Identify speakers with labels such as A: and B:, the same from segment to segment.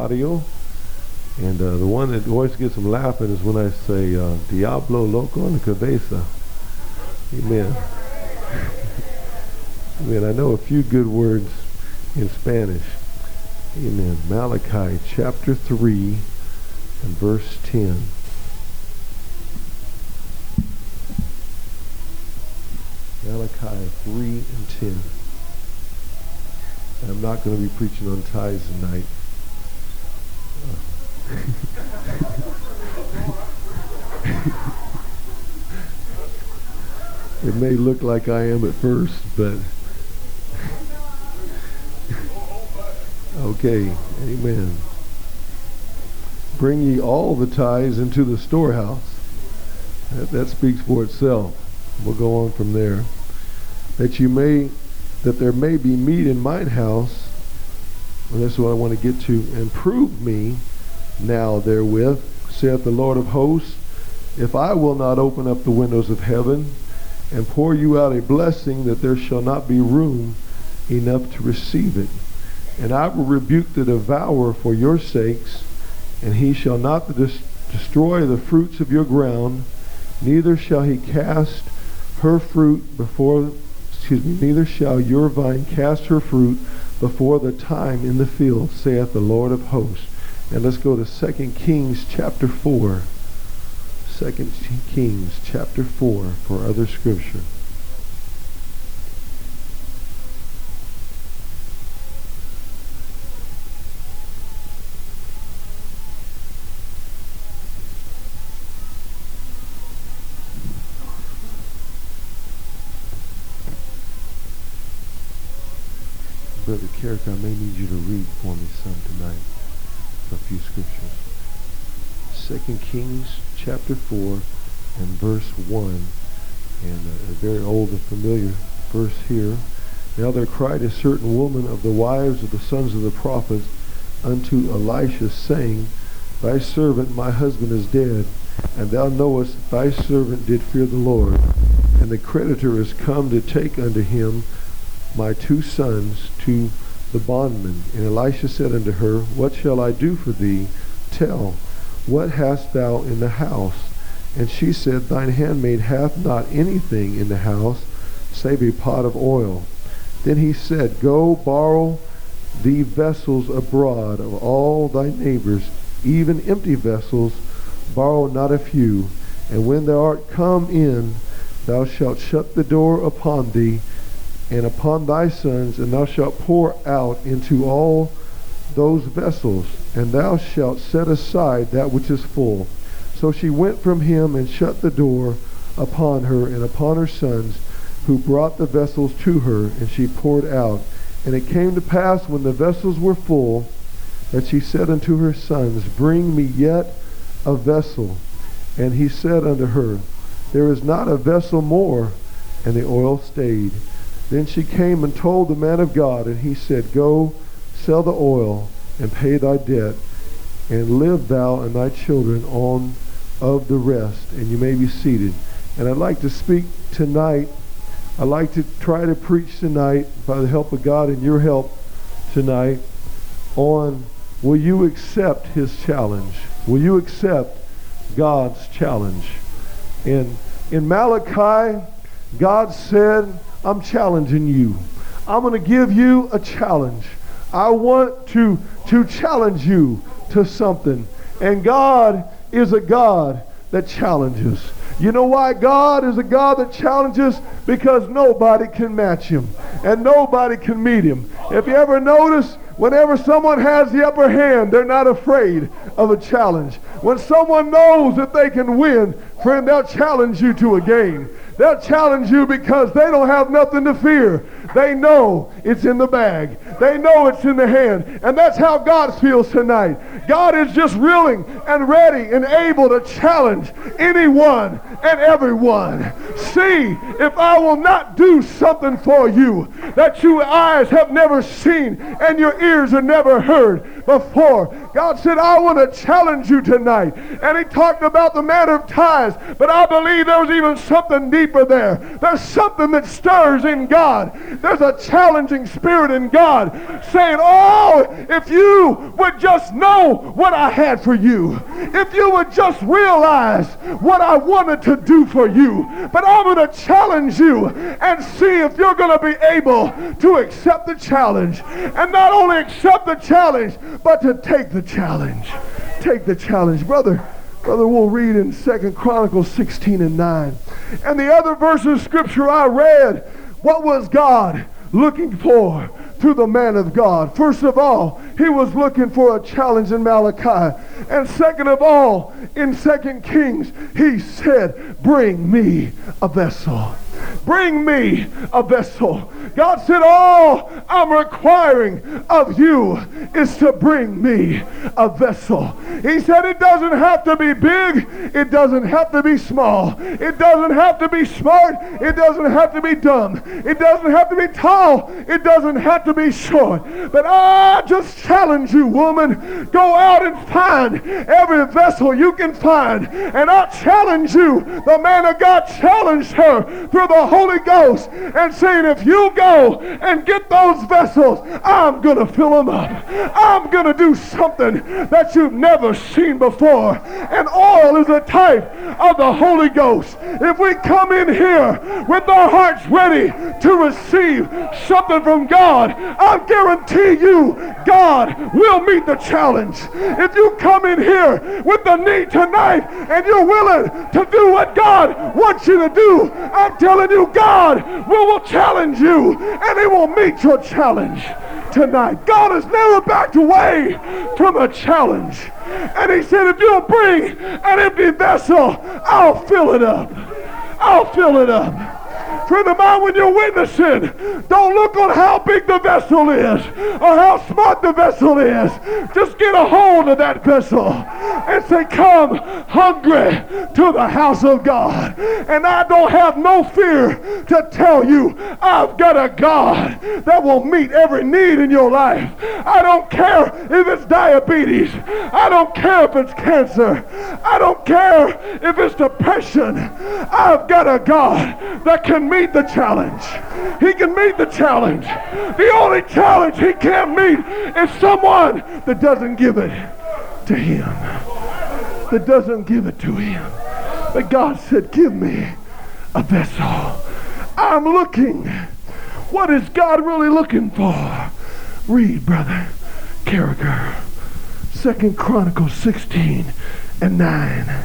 A: audio. And uh, the one that always gets them laughing is when I say, uh, Diablo loco en cabeza. Amen. Amen. I know a few good words in Spanish. Amen. Malachi chapter 3 and verse 10. Malachi 3 and 10. I'm not going to be preaching on tithes tonight. it may look like I am at first, but okay, amen. Bring ye all the tithes into the storehouse. That, that speaks for itself. We'll go on from there. That you may, that there may be meat in mine house. And that's what I want to get to. And prove me now therewith, saith the Lord of hosts, if I will not open up the windows of heaven and pour you out a blessing that there shall not be room enough to receive it. And I will rebuke the devourer for your sakes, and he shall not destroy the fruits of your ground, neither shall he cast her fruit before, excuse me, neither shall your vine cast her fruit before the time in the field, saith the Lord of hosts. And let's go to 2 Kings chapter 4. 2 Kings chapter 4 for other scripture. Brother Carrick, I may need you to read for me some tonight a few scriptures. Second Kings chapter 4 and verse 1. And a, a very old and familiar verse here. Now there cried a certain woman of the wives of the sons of the prophets unto Elisha, saying, Thy servant, my husband, is dead, and thou knowest thy servant did fear the Lord. And the creditor is come to take unto him my two sons to the bondman. And Elisha said unto her, What shall I do for thee? Tell, what hast thou in the house? And she said, Thine handmaid hath not anything in the house, save a pot of oil. Then he said, Go borrow thee vessels abroad of all thy neighbors, even empty vessels, borrow not a few. And when thou art come in, thou shalt shut the door upon thee, and upon thy sons, and thou shalt pour out into all those vessels, and thou shalt set aside that which is full. So she went from him and shut the door upon her and upon her sons, who brought the vessels to her, and she poured out. And it came to pass when the vessels were full, that she said unto her sons, Bring me yet a vessel. And he said unto her, There is not a vessel more. And the oil stayed. Then she came and told the man of God, and he said, Go, sell the oil, and pay thy debt, and live thou and thy children on of the rest. And you may be seated. And I'd like to speak tonight. I'd like to try to preach tonight, by the help of God and your help tonight, on will you accept his challenge? Will you accept God's challenge? And in Malachi, God said, I'm challenging you. I'm going to give you a challenge. I want to, to challenge you to something. And God is a God that challenges. You know why God is a God that challenges? Because nobody can match him and nobody can meet him. If you ever notice, whenever someone has the upper hand, they're not afraid of a challenge. When someone knows that they can win, friend, they'll challenge you to a game. They'll challenge you because they don't have nothing to fear. They know it's in the bag. They know it's in the hand. And that's how God feels tonight. God is just willing and ready and able to challenge anyone and everyone. See if I will not do something for you that your eyes have never seen and your ears have never heard before. God said, I want to challenge you tonight. And he talked about the matter of tithes, but I believe there was even something deeper there. There's something that stirs in God There's a challenging spirit in God saying, Oh, if you would just know what I had for you, if you would just realize what I wanted to do for you. But I'm going to challenge you and see if you're going to be able to accept the challenge. And not only accept the challenge, but to take the challenge. Take the challenge. Brother, Brother, we'll read in Second Chronicles 16 and 9. And the other verses of scripture I read, what was God looking for through the man of God? First of all, he was looking for a challenge in Malachi. And second of all, in Second Kings, he said, bring me a vessel. Bring me a vessel. God said, All I'm requiring of you is to bring me a vessel. He said, It doesn't have to be big, it doesn't have to be small, it doesn't have to be smart, it doesn't have to be dumb, it doesn't have to be tall, it doesn't have to be short. But I just challenge you, woman, go out and find every vessel you can find. And I challenge you, the man of God challenged her through the Holy Ghost and saying, if you go and get those vessels, I'm going to fill them up. I'm going to do something that you've never seen before. And oil is a type of the Holy Ghost. If we come in here with our hearts ready to receive something from God, I guarantee you God will meet the challenge. If you come in here with the need tonight and you're willing to do what God wants you to do, I'm telling you, God will, will challenge you and he will meet your challenge tonight. God has never backed away from a challenge. And he said, if you'll bring an empty vessel, I'll fill it up. I'll fill it up. Friend of mine, when you're witnessing, don't look on how big the vessel is or how smart the vessel is. Just get a hold of that vessel and say, Come hungry to the house of God. And I don't have no fear to tell you, I've got a God that will meet every need in your life. I don't care if it's diabetes, I don't care if it's cancer, I don't care if it's depression. I've got a God that can meet meet the challenge. He can meet the challenge. The only challenge he can't meet is someone that doesn't give it to him. That doesn't give it to him. But God said, Give me a vessel. I'm looking. What is God really looking for? Read, brother. Carragher. Second Chronicles 16 and 9.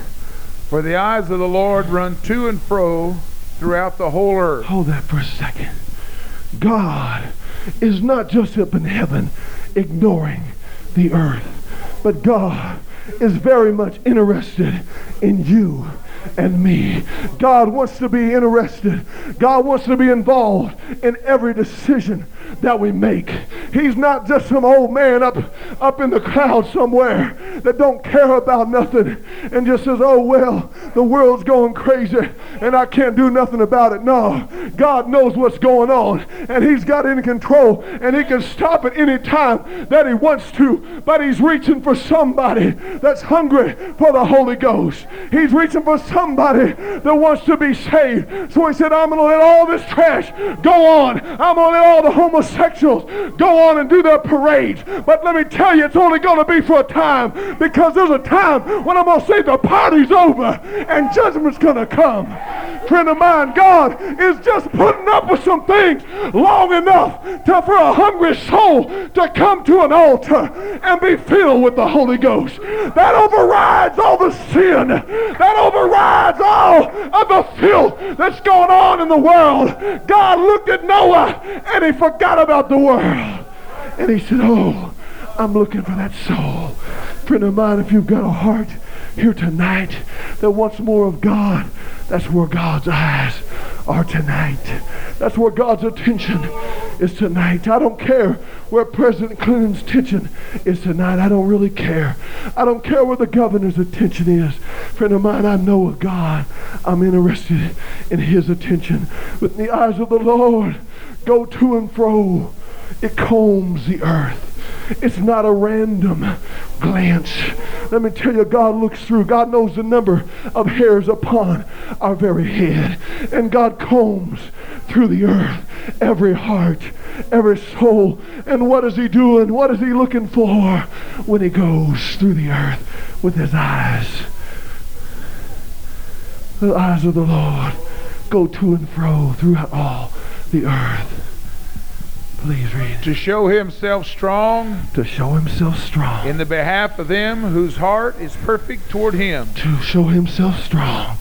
B: For the eyes of the Lord run to and fro throughout the whole earth.
A: Hold that for a second. God is not just up in heaven ignoring the earth, but God is very much interested in you and me. God wants to be interested. God wants to be involved in every decision that we make. He's not just some old man up, up in the cloud somewhere that don't care about nothing and just says, oh, well, the world's going crazy and I can't do nothing about it. No, God knows what's going on and he's got it in control and he can stop at any time that he wants to, but he's reaching for somebody that's hungry for the Holy Ghost. He's reaching for somebody that wants to be saved. So he said, I'm going to let all this trash go on. I'm going to let all the homeless homosexuals go on and do their parades. But let me tell you, it's only going to be for a time because there's a time when I'm going to say the party's over and judgment's going to come. Friend of mine, God is just putting up with some things long enough to, for a hungry soul to come to an altar and be filled with the Holy Ghost. That overrides all the sin. That overrides all of the filth that's going on in the world. God looked at Noah and he forgot forgot about the world. And he said, Oh, I'm looking for that soul. Friend of mine, if you've got a heart here tonight that wants more of God, that's where God's eyes are tonight. That's where God's attention is tonight. I don't care where President Clinton's attention is tonight. I don't really care. I don't care where the governor's attention is. Friend of mine, I know of God. I'm interested in his attention. With the eyes of the Lord, go to and fro. It combs the earth. It's not a random glance. Let me tell you, God looks through. God knows the number of hairs upon our very head. And God combs through the earth, every heart, every soul. And what is he doing? What is he looking for when he goes through the earth with his eyes? The eyes of the Lord go to and fro throughout all the earth. Please read.
B: To show himself strong.
A: To show himself strong.
B: In the behalf of them whose heart is perfect toward him.
A: To show himself strong.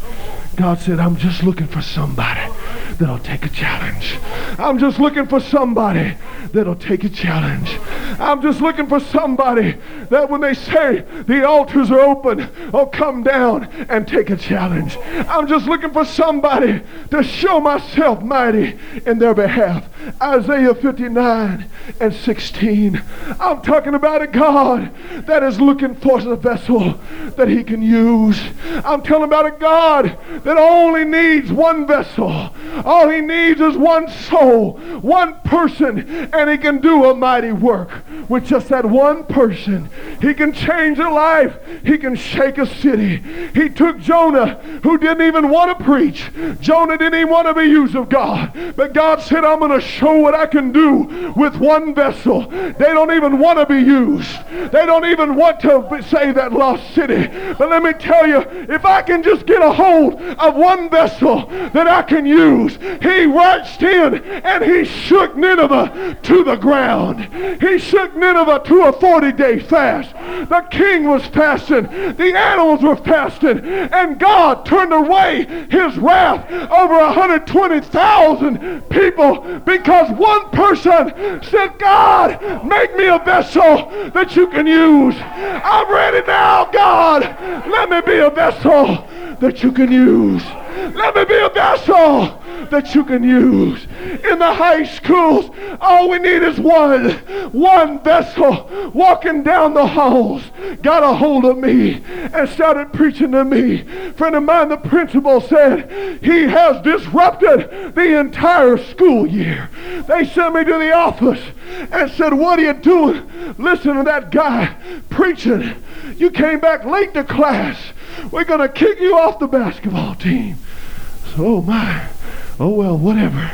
A: God said, I'm just looking for somebody that'll take a challenge. I'm just looking for somebody that'll take a challenge. I'm just looking for somebody that when they say the altars are open, I'll come down and take a challenge. I'm just looking for somebody to show myself mighty in their behalf. Isaiah 59 and 16. I'm talking about a God that is looking for a vessel that he can use. I'm telling about a God that only needs one vessel. All he needs is one soul, one person, and he can do a mighty work with just that one person. He can change a life. He can shake a city. He took Jonah, who didn't even want to preach. Jonah didn't even want to be used of God. But God said, I'm going to show what I can do with one vessel. They don't even want to be used. They don't even want to save that lost city. But let me tell you, if I can just get a hold of one vessel that I can use, he rushed in and he shook Nineveh to the ground. He shook Nineveh to a 40 day fast. The king was fasting, the animals were fasting, and God turned away his wrath over 120,000 people because one person said, God, make me a vessel that you can use. I'm ready now, God. Let me be a vessel that you can use. Let me be a vessel that you can use. In the high schools, all we need is one, one vessel walking down the halls, got a hold of me and started preaching to me. Friend of mine, the principal said, he has disrupted the entire school year. They sent me to the office and said, what are you doing? Listen to that guy preaching. You came back late to class. We're going to kick you off the basketball team. So, oh my oh well, whatever,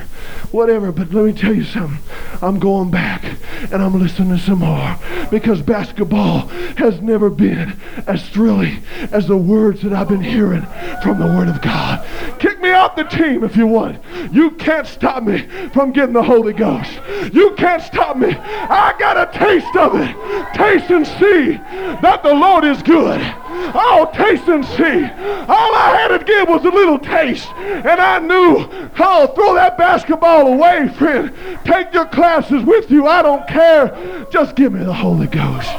A: whatever. But let me tell you something. I'm going back and I'm listening some more because basketball has never been as thrilling as the words that I've been hearing from the Word of God. Kick off the team if you want. You can't stop me from getting the Holy Ghost. You can't stop me. I got a taste of it. Taste and see that the Lord is good. Oh, taste and see. All I had to give was a little taste, and I knew Oh, throw that basketball away, friend. Take your classes with you. I don't care. Just give me the Holy Ghost.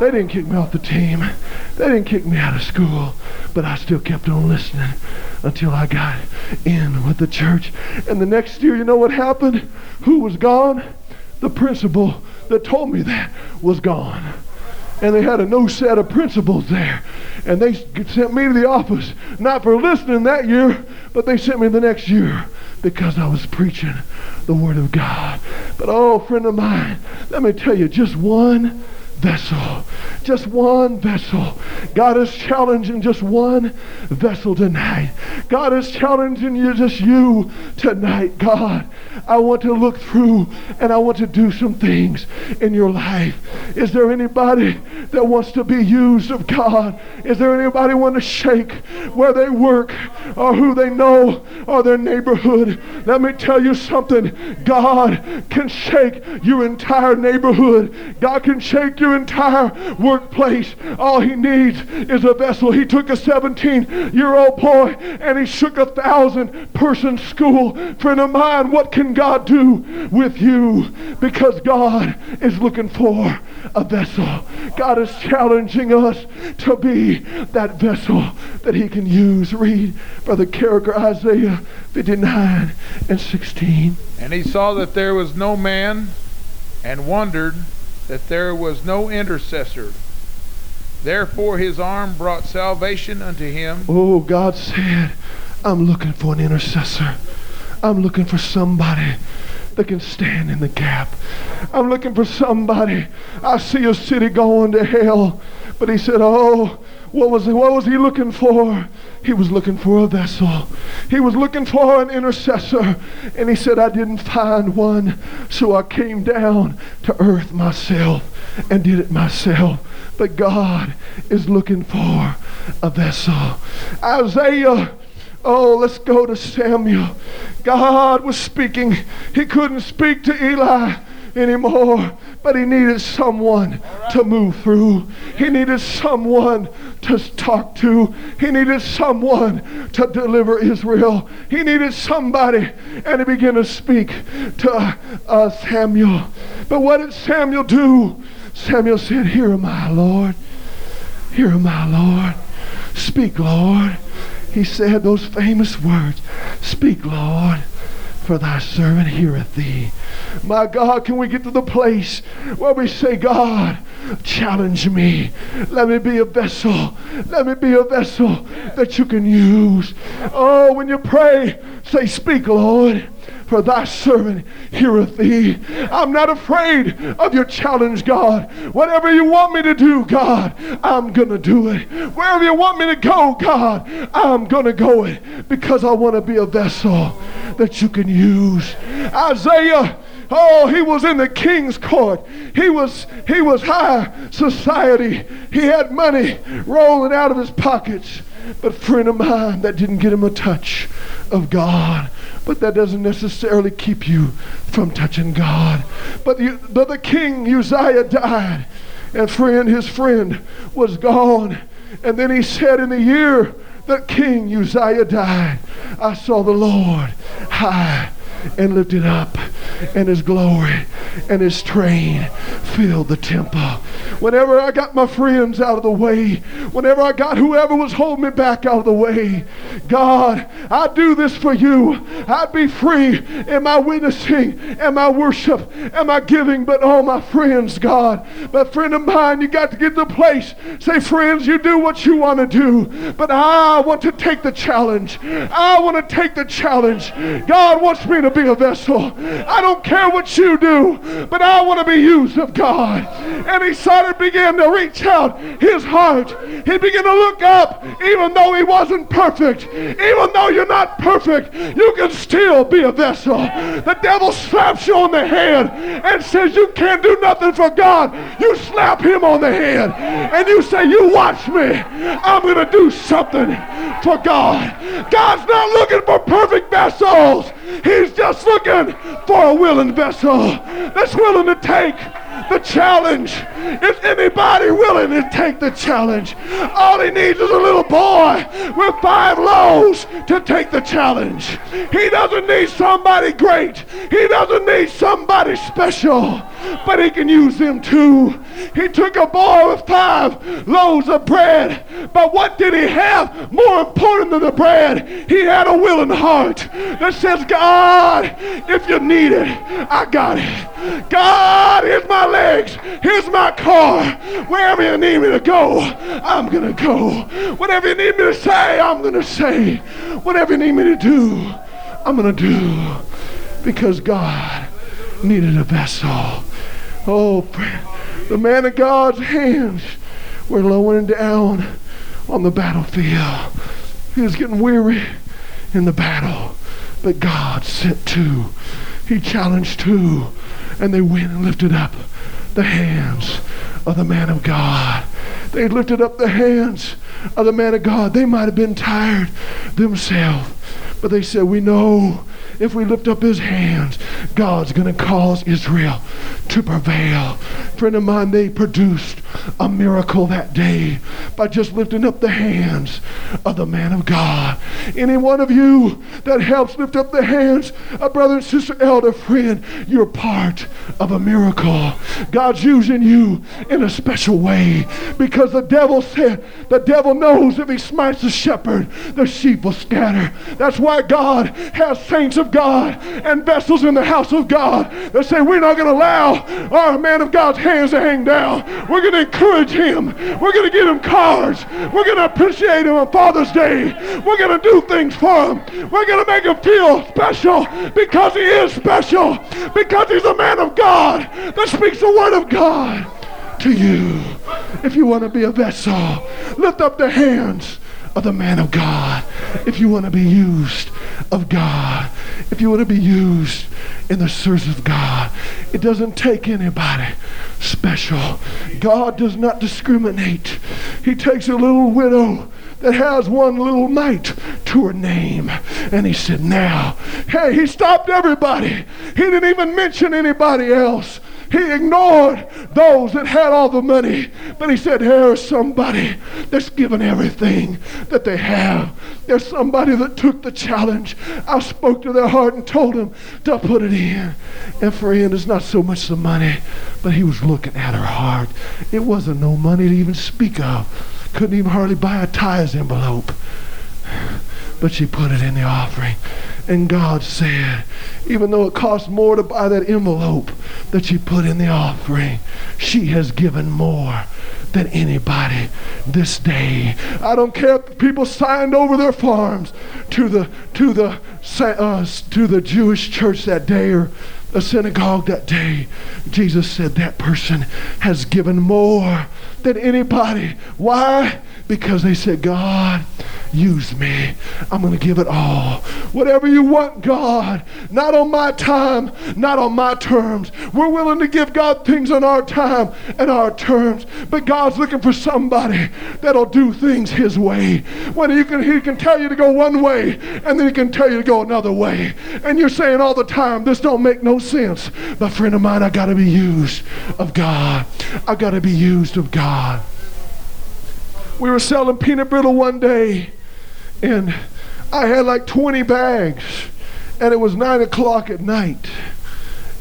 A: They didn't kick me off the team. They didn't kick me out of school. But I still kept on listening until I got in with the church. And the next year, you know what happened? Who was gone? The principal that told me that was gone and they had a no set of principals there. And they sent me to the office, not for listening that year, but they sent me the next year because I was preaching the Word of God. But oh, friend of mine, let me tell you, just one vessel. Just one vessel. God is challenging just one vessel tonight. God is challenging you, just you tonight. God, I want to look through and I want to do some things in your life. Is there anybody that wants to be used of God? Is there anybody want to shake where they work or who they know or their neighborhood? Let me tell you something. God can shake your entire neighborhood. God can shake your entire workplace. All he needs is a vessel. He took a 17 year old boy and he shook a thousand person school. Friend of mine, what can God do with you? Because God is looking for a vessel. God is challenging us to be that vessel that he can use. Read Brother Carricker, Isaiah 59 and 16.
B: And he saw that there was no man and wondered that there was no intercessor. Therefore his arm brought salvation unto him.
A: Oh, God said, I'm looking for an intercessor. I'm looking for somebody that can stand in the gap. I'm looking for somebody. I see a city going to hell But he said, Oh, what was, what was he looking for? He was looking for a vessel. He was looking for an intercessor. And he said, I didn't find one. So I came down to earth myself and did it myself. But God is looking for a vessel. Isaiah Oh, let's go to Samuel. God was speaking. He couldn't speak to Eli anymore, but he needed someone to move through. He needed someone to talk to. He needed someone to deliver Israel. He needed somebody, and he began to speak to uh, Samuel. But what did Samuel do? Samuel said, Here am I, Lord. Here am I, Lord. Speak, Lord. He said those famous words Speak, Lord for thy servant heareth thee. My God, can we get to the place where we say, God, challenge me. Let me be a vessel. Let me be a vessel that you can use. Oh, when you pray, say, Speak, Lord for thy servant heareth thee. I'm not afraid of your challenge, God. Whatever you want me to do, God, I'm going to do it. Wherever you want me to go, God, I'm going to go it because I want to be a vessel that you can use. Isaiah Oh, he was in the king's court. He was he was high society. He had money rolling out of his pockets. But friend of mine, that didn't get him a touch of God. But that doesn't necessarily keep you from touching God. But the, the king Uzziah died, and friend, his friend was gone. And then he said, in the year that King Uzziah died, I saw the Lord high and lifted up, and his glory and his train filled the temple. Whenever I got my friends out of the way, whenever I got whoever was holding me back out of the way, God, I do this for you. I'd be free in my witnessing and my worship and my giving, but all my friends, God, but friend of mine, you got to get to the place. Say, friends, you do what you want to do, but I want to take the challenge. I want to take the challenge. God wants me to be a vessel. I don't care what you do, but I want to be used of God. And he started began to reach out his heart. He began to look up, even though he wasn't perfect. Even though you're not perfect, you can still be a vessel. The devil slaps you on the head and says you can't do nothing for God. You slap him on the head and you say, You watch me. I'm going to do something for God. God's not looking for perfect vessels. He's just looking for a willing vessel that's willing to take the challenge. Is anybody willing to take the challenge? All he needs is a little boy with five loaves to take the challenge. He doesn't need somebody great. He doesn't need somebody special, but he can use them too. He took a boy with five loaves of bread, but what did he have more important than the bread? He had a willing heart that says, God, if you need it, I got it. God, here's my legs. Here's my car. Wherever you need me to go, I'm going to go. Whatever you need me to say, I'm going to say. Whatever you need me to do, I'm going to do. Because God needed a vessel. Oh, the man of God's hands were lowering down on the battlefield. He was getting weary in the battle. But God sent two. He challenged two. And they went and lifted up the hands of the man of God. They lifted up the hands of the man of God. They might have been tired themselves, but they said, We know if we lift up his hands, God's going to cause Israel to prevail. Friend of mine, they produced a miracle that day by just lifting up the hands of the man of God. Any one of you that helps lift up the hands of brother and sister, elder, friend, you're part of a miracle. God's using you in a special way because the devil said, the devil knows if he smites the shepherd, the sheep will scatter. That's why God has saints of God and vessels in the house of God that say, we're not going to allow our man of God's hands to hang down. We're going to encourage him. We're going to give him cards. We're going to appreciate him on Father's Day. We're going to do things for him. We're going to make him feel special because he is special. Because he's a man of God that speaks the word of God to you. if you want to be a vessel. Lift up the hands of the man of God. If you want to be used of God, if you want to be used in the service of God, it doesn't take anybody special. God does not discriminate. He takes a little widow that has one little mite to her name. And he said, Now, hey, he stopped everybody. He didn't even mention anybody else. He ignored those that had all the money. But he said, Here's somebody that's given everything that they have. There's somebody that took the challenge. I spoke to their heart and told them to put it in. And friend, it's not so much the money, but he was looking at her heart. It wasn't no money to even speak of. Couldn't even hardly buy a tithes envelope. But she put it in the offering. And God said, even though it cost more to buy that envelope that she put in the offering, she has given more than anybody this day. I don't care if people signed over their farms to the to the uh, to the Jewish church that day or a synagogue that day. Jesus said that person has given more than anybody. Why? Because they said, God, use me. I'm going to give it all. Whatever you want, God. Not on my time, not on my terms. We're willing to give God things on our time and our terms. But God's looking for somebody that'll do things His way. When He can, he can tell you to go one way, and then He can tell you to go another way. And you're saying all the time, this don't make no sense. But friend of mine, I got to be used of God. I got to be used of God. We were selling peanut brittle one day and I had like 20 bags, and it was nine o'clock at night.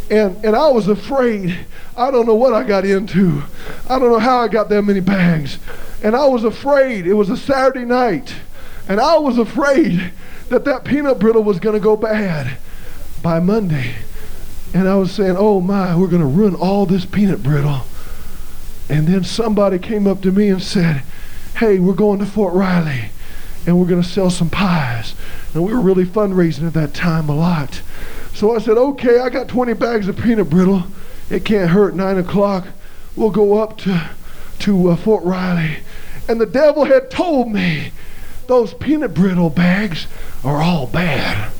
A: And, and I was afraid. I don't know what I got into. I don't know how I got that many bags. And I was afraid. It was a Saturday night. And I was afraid that that peanut brittle was going to go bad by Monday. And I was saying, oh my, we're going to ruin all this peanut brittle. And then somebody came up to me and said, hey, we're going to Fort Riley and we're going to sell some pies. And we were really fundraising at that time a lot. So I said, okay, I got 20 bags of peanut brittle. It can't hurt. Nine o'clock, we'll go up to, to uh, Fort Riley. And the devil had told me those peanut brittle bags are all bad.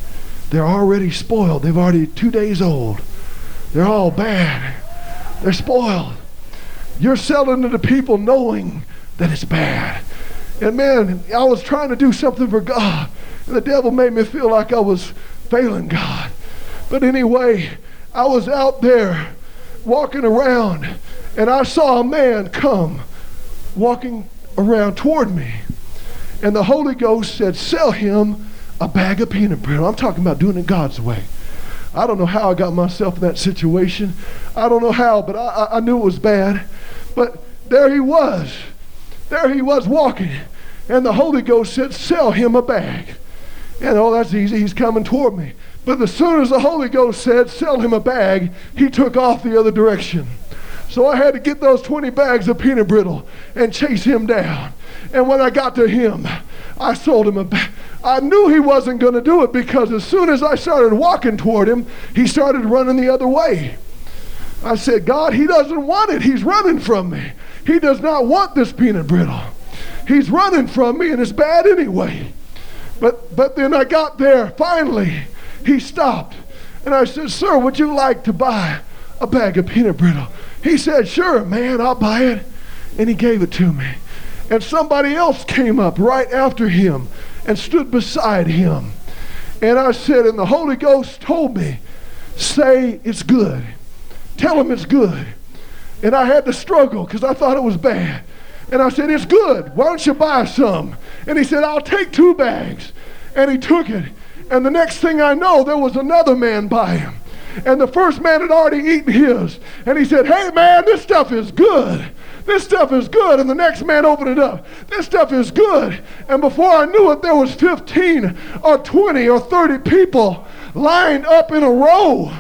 A: They're already spoiled. They've already two days old. They're all bad. They're spoiled. You're selling to the people knowing that it's bad. And man, I was trying to do something for God. And the devil made me feel like I was failing God. But anyway, I was out there walking around and I saw a man come walking around toward me. And the Holy Ghost said, Sell him a bag of peanut brittle. I'm talking about doing it God's way. I don't know how I got myself in that situation. I don't know how, but I, I knew it was bad. But there he was. There he was walking. And the Holy Ghost said, Sell him a bag. And oh, that's easy. He's coming toward me. But as soon as the Holy Ghost said, Sell him a bag, he took off the other direction. So I had to get those 20 bags of peanut brittle and chase him down. And when I got to him, I sold him a bag. I knew he wasn't going to do it because as soon as I started walking toward him, he started running the other way. I said, God, he doesn't want it. He's running from me. He does not want this peanut brittle. He's running from me, and it's bad anyway. But, but then I got there. Finally, he stopped. And I said, Sir, would you like to buy a bag of peanut brittle? He said, Sure, man, I'll buy it. And he gave it to me. And somebody else came up right after him and stood beside him. And I said, And the Holy Ghost told me, Say it's good. Tell him it's good. And I had to struggle because I thought it was bad. And I said, It's good. Why don't you buy some? And he said, I'll take two bags. And he took it. And the next thing I know, there was another man by him. And the first man had already eaten his. And he said, Hey, man, this stuff is good. This stuff is good. And the next man opened it up. This stuff is good. And before I knew it, there was 15 or 20 or 30 people lined up in a row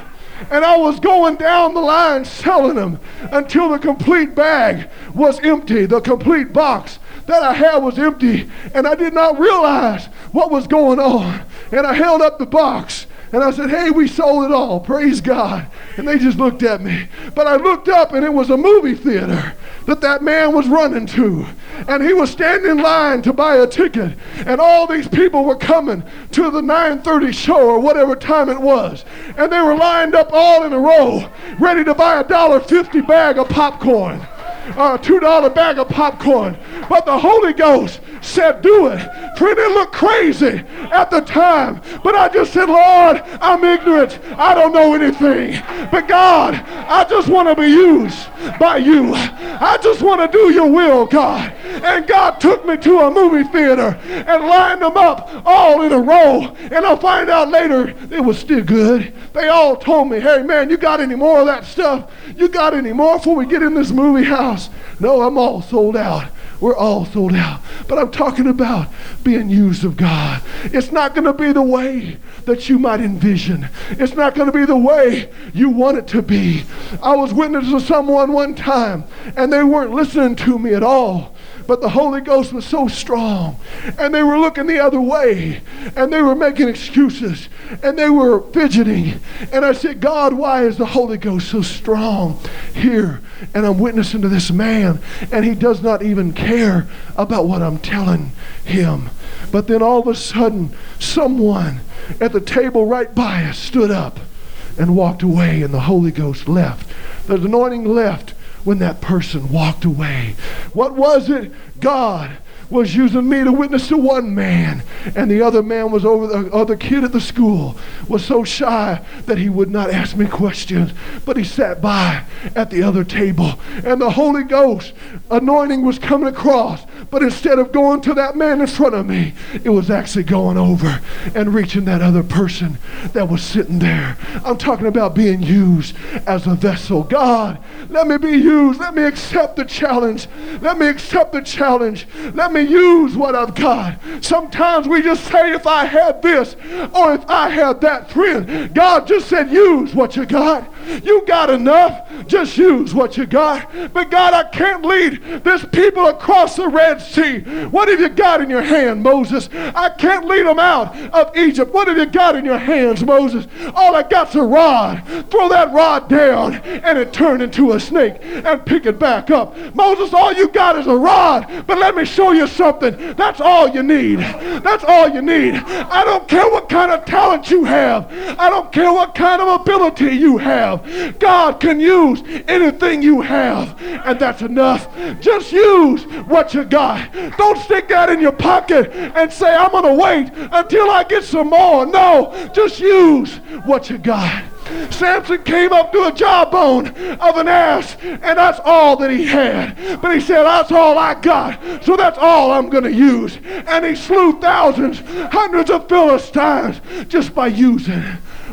A: and I was going down the line selling them until the complete bag was empty. The complete box that I had was empty. And I did not realize what was going on. And I held up the box and I said, Hey, we sold it all. Praise God. And they just looked at me. But I looked up and it was a movie theater that that man was running to. And he was standing in line to buy a ticket. And all these people were coming to the 9:30 show or whatever time it was. And they were lined up all in a row, ready to buy a dollar fifty bag of popcorn a $2 bag of popcorn. But the Holy Ghost said, do it. For it didn't look crazy at the time. But I just said, Lord, I'm ignorant. I don't know anything. But God, I just want to be used by you. I just want to do your will, God. And God took me to a movie theater and lined them up all in a row. And I'll find out later it was still good. They all told me, hey, man, you got any more of that stuff? You got any more before we get in this movie house? No, I'm all sold out. We're all sold out. But I'm talking about being used of God. It's not going to be the way that you might envision. It's not going to be the way you want it to be. I was witness to someone one time, and they weren't listening to me at all but the Holy Ghost was so strong. And they were looking the other way. And they were making excuses. And they were fidgeting. And I said, God, why is the Holy Ghost so strong here? And I'm witnessing to this man. And he does not even care about what I'm telling him. But then all of a sudden, someone at the table right by us stood up and walked away, and the Holy Ghost left. The anointing left when that person walked away. What was it? God was using me to witness to one man, and the other man was over the other kid at the school was so shy that he would not ask me questions, but he sat by at the other table, and the Holy Ghost anointing was coming across, but instead of going to that man in front of me, it was actually going over and reaching that other person that was sitting there. I'm talking about being used as a vessel. God, let me be used. Let me accept the challenge. Let me accept the challenge. Let me use what I've got. Sometimes we just say, if I had this or if I had that friend, God just said, use what you got. You got enough. Just use what you got. But God, I can't lead this people across the Red Sea. What have you got in your hand, Moses? I can't lead them out of Egypt. What have you got in your hands, Moses? All I got's a rod. Throw that rod down and it turned into a snake and pick it back up. Moses, all you got is a rod. But let me show you something. That's all you need. That's all you need. I don't care what kind of talent you have. I don't care what kind of ability you have. God can use anything you have. And that's enough. Just use what you got. Don't stick that in your pocket and say, I'm going to wait until I get some more. No, just use what you got. Samson came up to a jawbone of an ass, and that's all that he had. But he said, That's all I got, so that's all I'm going to use. And he slew thousands, hundreds of Philistines just by using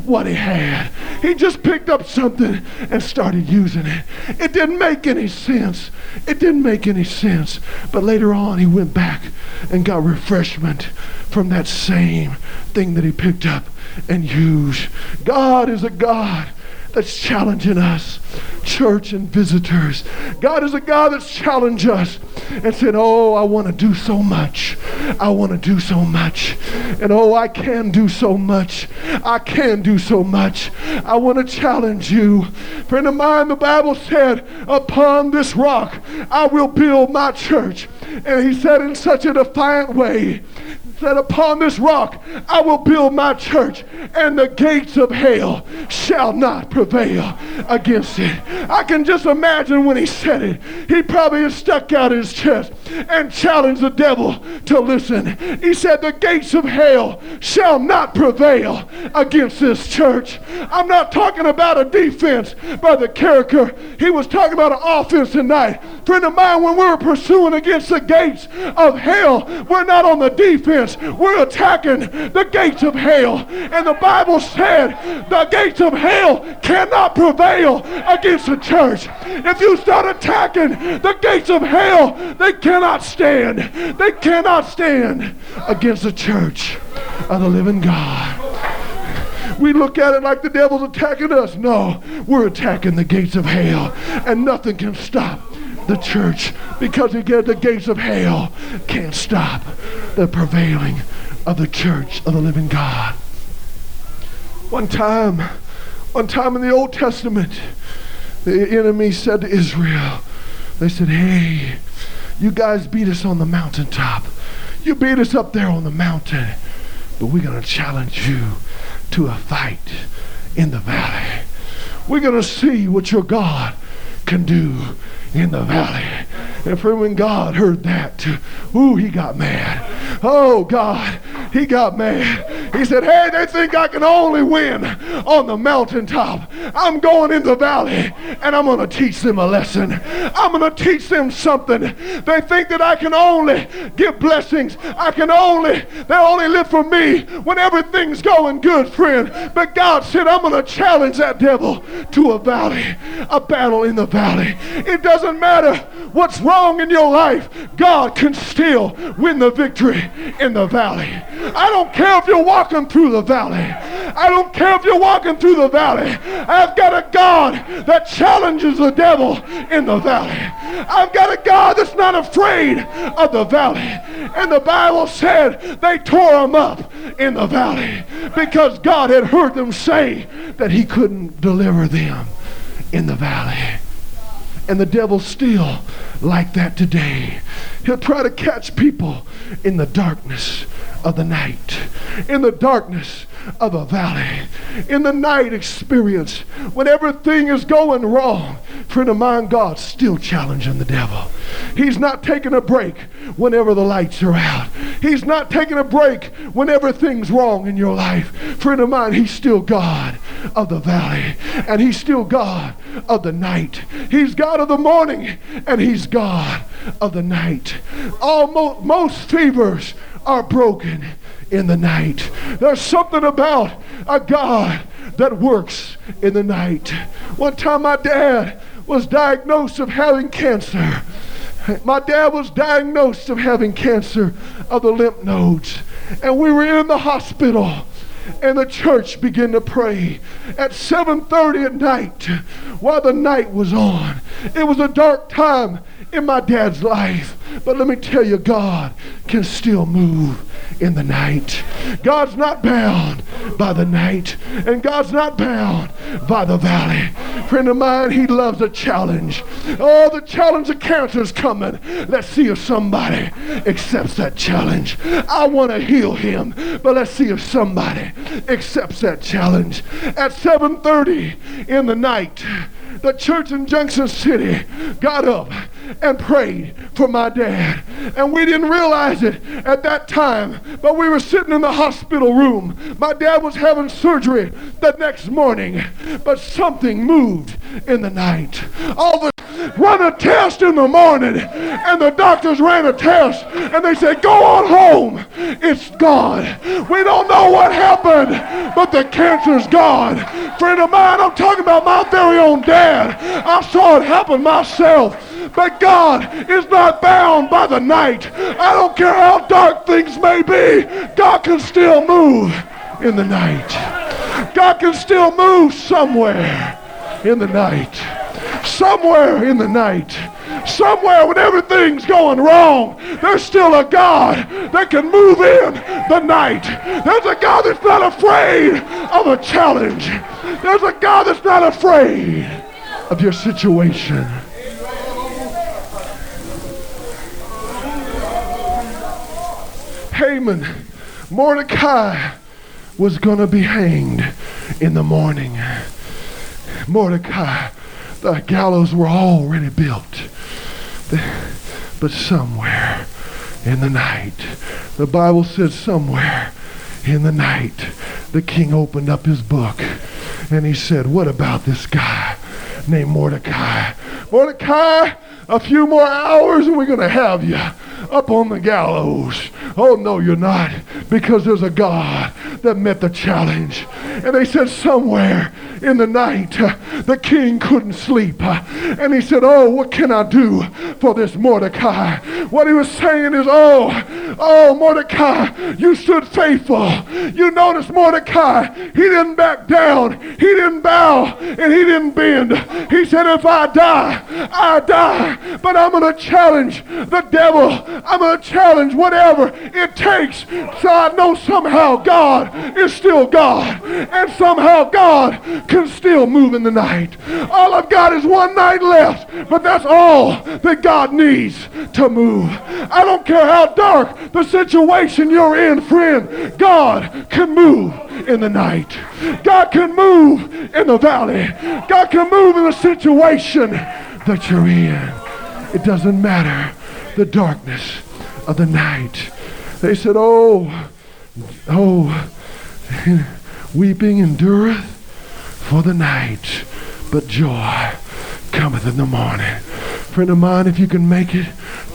A: what he had. He just picked up something and started using it. It didn't make any sense. It didn't make any sense. But later on, he went back and got refreshment from that same thing that he picked up and used. God is a God that's challenging us, church and visitors. God is a God that's challenged us and said, Oh, I want to do so much. I want to do so much. And oh, I can do so much. I can do so much. I want to challenge you. Friend of mine, the Bible said, Upon this rock I will build my church. And he said in such a defiant way that upon this rock I will build my church, and the gates of hell shall not prevail against it. I can just imagine when he said it, he probably stuck out his chest and challenged the devil to listen. He said, The gates of hell shall not prevail against this church. I'm not talking about a defense, Brother Carricker. He was talking about an offense tonight. Friend of mine, when we were pursuing against the gates of hell, we're not on the defense we're attacking the gates of hell. And the Bible said the gates of hell cannot prevail against the church. If you start attacking the gates of hell, they cannot stand. They cannot stand against the church of the living God. We look at it like the devil's attacking us. No, we're attacking the gates of hell, and nothing can stop the church because again the gates of hell can't stop the prevailing of the church of the living God. One time One time in the Old Testament, the enemy said to Israel, they said, Hey, you guys beat us on the mountaintop. You beat us up there on the mountain. But we're going to challenge you to a fight in the valley. We're going to see what your God can do in the valley. And for when God heard that, ooh, he got mad. Oh, God, he got mad. He said, Hey, they think I can only win on the mountaintop. I'm going in the valley and I'm going to teach them a lesson. I'm going to teach them something. They think that I can only give blessings. I can only, they only live for me when everything's going good, friend. But God said, I'm going to challenge that devil to a valley, a battle in the valley. It doesn't matter what's wrong in your life, God can still win the victory in the valley. I don't care if you're walking through the valley. I don't care if you're walking through the valley. I've got a God that challenges the devil in the valley. I've got a God that's not afraid of the valley. And the Bible said they tore him up in the valley because God had heard them say that he couldn't deliver them in the valley. And the devil's still like that today. He'll try to catch people in the darkness of the night, in the darkness of a valley, in the night experience, when everything is going wrong. Friend of mine, God's still challenging the devil. He's not taking a break whenever the lights are out. He's not taking a break when everything's wrong in your life. Friend of mine, He's still God of the valley, and He's still God of the night. He's God of the morning, and He's God of the night. Almost most fevers are broken in the night. There's something about a God that works in the night. One time my dad was diagnosed of having cancer. My dad was diagnosed of having cancer of the lymph nodes. And we were in the hospital and the church began to pray at 7:30 at night while the night was on. It was a dark time in my dad's life. But let me tell you, God can still move in the night. God's not bound by the night, and God's not bound by the valley. Friend of mine, He loves a challenge. Oh, the challenge of cancer is coming. Let's see if somebody accepts that challenge. I want to heal him, but let's see if somebody accepts that challenge. At 7:30 in the night, the church in Junction City got up and prayed for my dad. And we didn't realize it at that time, but we were sitting in the hospital room. My dad was having surgery the next morning, but something moved in the night. All the run a test in the morning, and the doctors ran a test, and they said, Go on home. It's gone. We don't know what happened, but the cancer's gone. Friend of mine, I'm talking about my very own dad. I saw it happen myself. But God is not bound by the night. I don't care how dark things may be, God can still move in the night. God can still move somewhere in the night. Somewhere in the night. Somewhere when everything's going wrong, there's still a God that can move in the night. There's a God that's not afraid of a challenge. There's a God that's not afraid of your situation. Haman, Mordecai was going to be hanged in the morning. Mordecai, the gallows were already built. But somewhere in the night, the Bible says somewhere in the night, the king opened up his book and he said, What about this guy named Mordecai? Mordecai, a few more hours and we're going to have you up on the gallows. Oh, no, you're not, because there's a God that met the challenge. And they said, somewhere in the night, uh, the king couldn't sleep. Uh, and he said, Oh, what can I do for this Mordecai? What he was saying is, Oh, oh, Mordecai, you stood faithful. You notice Mordecai, he didn't back down, he didn't bow, and he didn't bend. He said, If I die, I die. But I'm going to challenge the devil. I'm going to challenge whatever it takes so I know somehow God is still God and somehow God can still move in the night. All I've got is one night left, but that's all that God needs to move. I don't care how dark the situation you're in, friend, God can move in the night. God can move in the valley. God can move in the situation that you're in. It doesn't matter the darkness of the night. They said, Oh, oh, weeping endureth for the night, but joy cometh in the morning. Friend of mine, if you can make it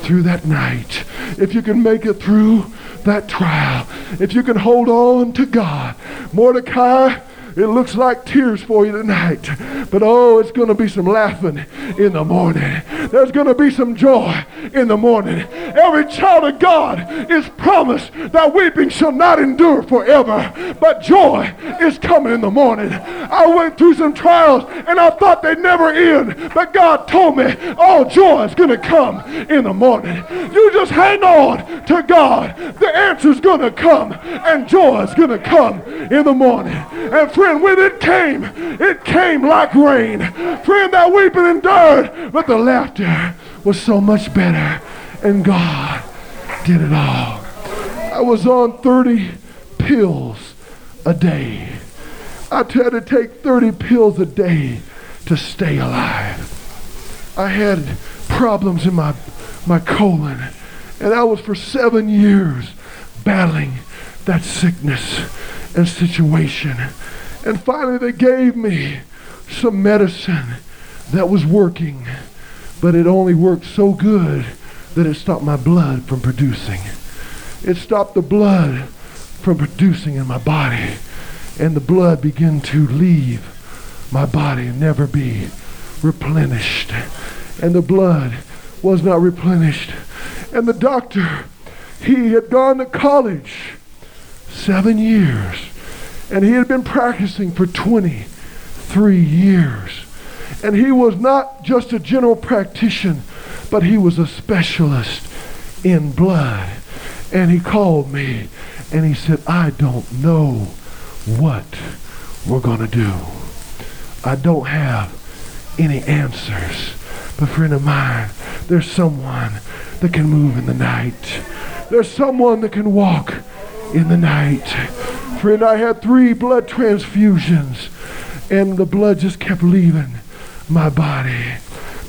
A: through that night, if you can make it through that trial, if you can hold on to God, Mordecai it looks like tears for you tonight. But oh, it's going to be some laughing in the morning. There's going to be some joy in the morning. Every child of God is promised that weeping shall not endure forever, but joy is coming in the morning. I went through some trials and I thought they'd never end, but God told me all joy is going to come in the morning. You just hang on to God. The answer's going to come and joy is going to come in the morning. And friend, when it came, it came like rain. Friend, that weeping endured, but the laughter was so much better. And God did it all. I was on 30 pills a day. I had to take 30 pills a day to stay alive. I had problems in my, my colon, and I was for seven years battling that sickness and situation. And finally, they gave me some medicine that was working, but it only worked so good that it stopped my blood from producing. It stopped the blood from producing in my body, and the blood began to leave my body and never be replenished. And the blood was not replenished. And the doctor, he had gone to college seven years and he had been practicing for 23 years. And he was not just a general practitioner, but he was a specialist in blood. And he called me and he said, I don't know what we're going to do. I don't have any answers. But friend of mine, there's someone that can move in the night. There's someone that can walk in the night. Friend, I had three blood transfusions, and the blood just kept leaving my body.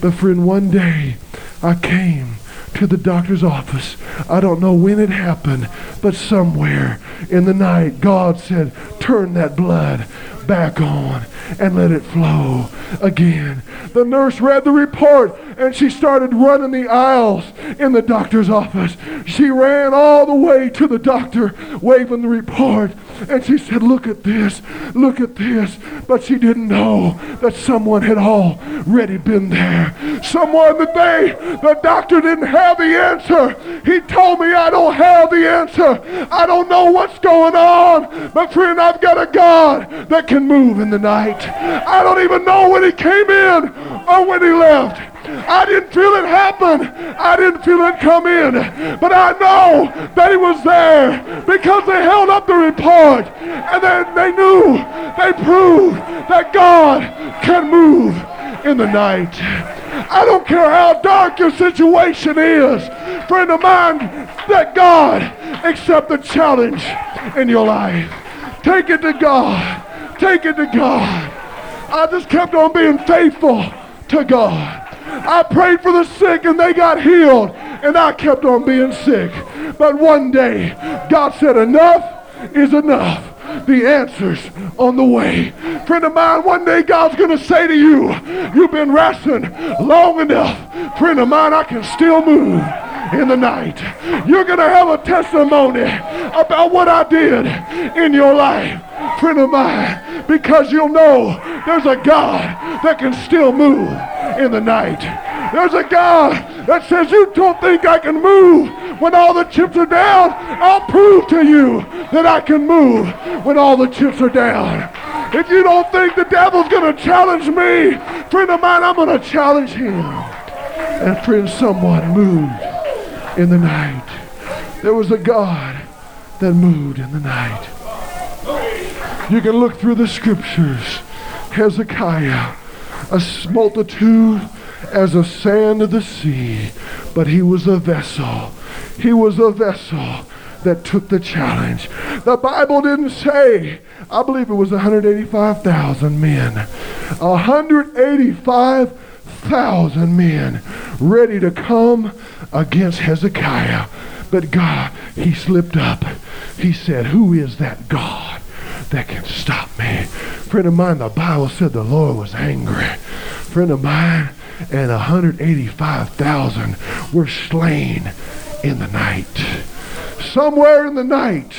A: But friend, one day I came to the doctor's office. I don't know when it happened, but somewhere in the night, God said, turn that blood back on and let it flow again. The nurse read the report and she started running the aisles in the doctor's office. She ran all the way to the doctor waving the report and she said, Look at this, look at this. But she didn't know that someone had already been there. Someone that they, the doctor didn't have the answer. He told me I don't have the answer. I don't know what's going on. But friend, I've got a God that can move in the night. I don't even know when he came in or when he left. I didn't feel it happen. I didn't feel it come in. But I know that he was there because they held up the report and then they knew, they proved that God can move in the night. I don't care how dark your situation is, friend of mine, that God accept the challenge in your life. Take it to God. Take it to God. I just kept on being faithful to God. I prayed for the sick and they got healed, and I kept on being sick. But one day, God said, Enough is enough. The answer's on the way. Friend of mine, one day God's going to say to you, You've been wrestling long enough. Friend of mine, I can still move in the night. You're going to have a testimony about what I did in your life, friend of mine, because you'll know there's a God that can still move in the night. There's a God that says, You don't think I can move when all the chips are down? I'll prove to you that I can move when all the chips are down. If you don't think the devil's going to challenge me, friend of mine, I'm going to challenge him. And friend, someone moved in the night. There was a God that moved in the night. You can look through the scriptures. Hezekiah, a multitude as the sand of the sea, but he was a vessel. He was a vessel that took the challenge. The Bible didn't say, I believe it was 185,000 men. 185,000 men ready to come against Hezekiah. But God, he slipped up. He said, Who is that God that can stop me? Friend of mine, the Bible said the Lord was angry. Friend of mine, and 185,000 were slain in the night. Somewhere in the night,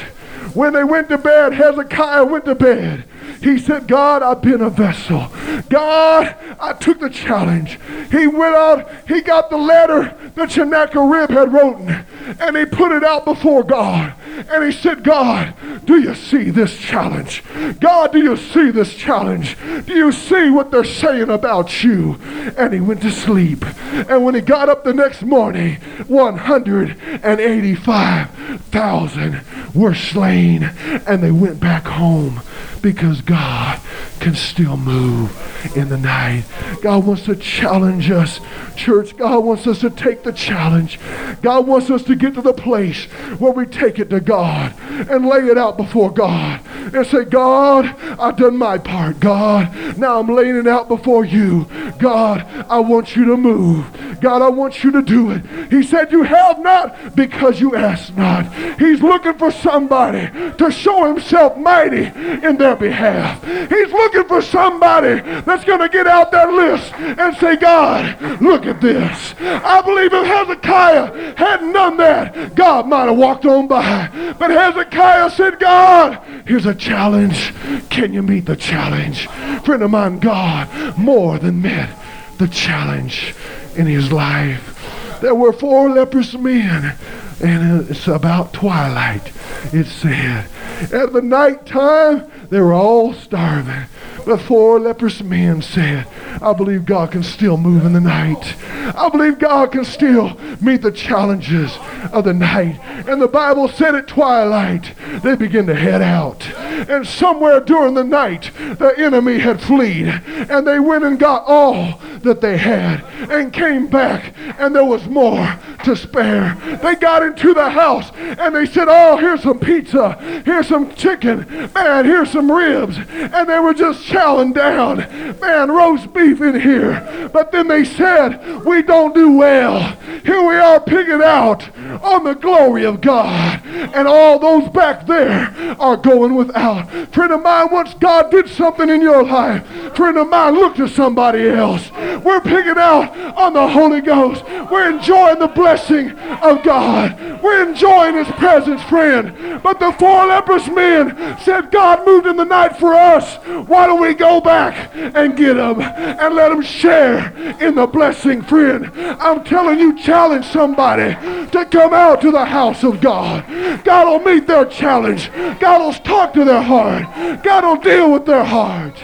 A: when they went to bed, Hezekiah went to bed. He said, God, I've been a vessel. God, I took the challenge. He went out, he got the letter that Sennacherib had written, and he put it out before God. And he said, God, do you see this challenge? God, do you see this challenge? Do you see what they're saying about you? And he went to sleep. And when he got up the next morning, 185,000 were slain, and they went back home because God can still move in the night. God wants to challenge us. Church, God wants us to take the challenge. God wants us to get to the place where we take it to God and lay it out before God and say, God, I've done my part. God, now I'm laying it out before you. God, I want you to move. God, I want you to do it. He said, You have not because you ask not. He's looking for somebody to show himself mighty in their behalf. He's looking for somebody that's going to get out that list and say, God, look at this. I believe if Hezekiah hadn't done that, God might have walked on by. But Hezekiah said, God, here's a challenge. Can you meet the challenge? Friend of mine, God more than met the challenge in his life. There were four leprous men, and it's about twilight, it said. At the night time, they were all starving. But four leprous men said, I believe God can still move in the night. I believe God can still meet the challenges of the night. And the Bible said at twilight, they began to head out. And somewhere during the night, the enemy had fled. And they went and got all that they had and came back, and there was more to spare. They got into the house and they said, Oh, here's some pizza, here's some chicken, man, here's some ribs. And they were just chowing down, man, roast beef in here. But then they said, We don't do well. Here we are picking out on the glory of God. And all those back there are going without. Friend of mine, once God did something in your life, friend of mine, look to somebody else. We're picking out on the Holy Ghost. We're enjoying the blessing of God. We're enjoying His presence, friend. But the four leprous men said, God moved in the night for us. Why don't we go back and get them and let them share in the blessing, friend? I'm telling you, challenge somebody to come out to the house of God. God will meet their challenge. God will talk to their heart. God will deal with their heart.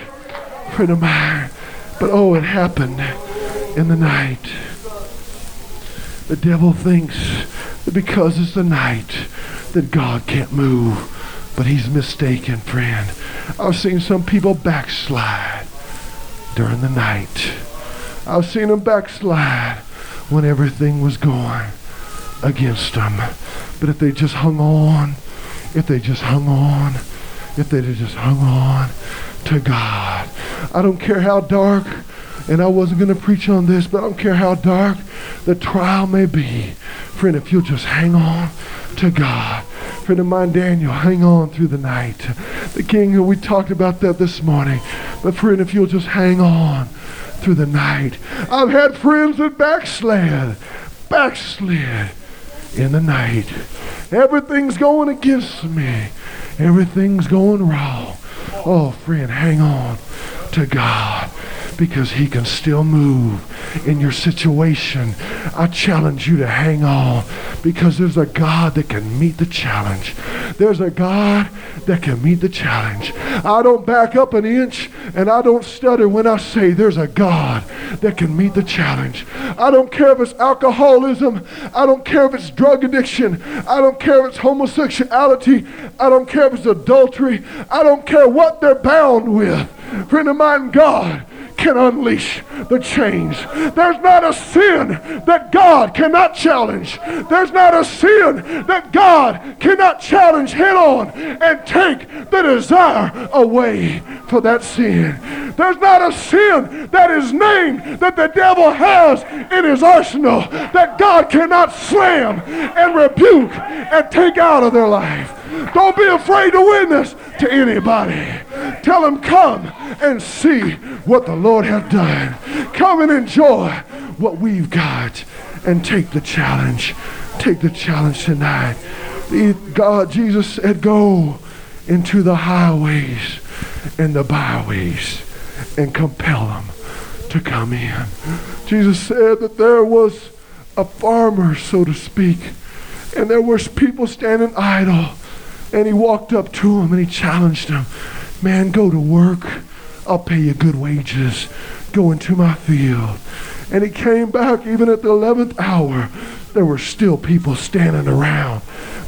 A: Friend of mine. But oh, it happened in the night. The devil thinks that because it's the night that God can't move. But he's mistaken, friend. I've seen some people backslide during the night. I've seen them backslide when everything was going against them. But if they just hung on, if they just hung on, if they just hung on to God. I don't care how dark and I wasn't going to preach on this, but I don't care how dark the trial may be. Friend, if you'll just hang on to God. Friend of mine, Daniel, hang on through the night. The king, we talked about that this morning. But friend, if you'll just hang on through the night. I've had friends that backslid, backslid in the night. Everything's going against me. Everything's going wrong. Oh, friend, hang on to God. Because he can still move in your situation. I challenge you to hang on because there's a God that can meet the challenge. There's a God that can meet the challenge. I don't back up an inch and I don't stutter when I say there's a God that can meet the challenge. I don't care if it's alcoholism. I don't care if it's drug addiction. I don't care if it's homosexuality. I don't care if it's adultery. I don't care what they're bound with. Friend of mine, God can unleash the chains. There's not a sin that God cannot challenge. There's not a sin that God cannot challenge head on and take the desire away for that sin. There's not a sin that is named that the devil has in his arsenal that God cannot slam and rebuke and take out of their life. Don't be afraid to witness to anybody. Tell them, come and see what the Lord has done. Come and enjoy what we've got and take the challenge. Take the challenge tonight. God, Jesus said, go into the highways and the byways and compel them to come in. Jesus said that there was a farmer, so to speak, and there was people standing idle and he walked up to him and he challenged him, Man, go to work. I'll pay you good wages. Go into my field. And he came back even at the 11th hour. There were still people standing around,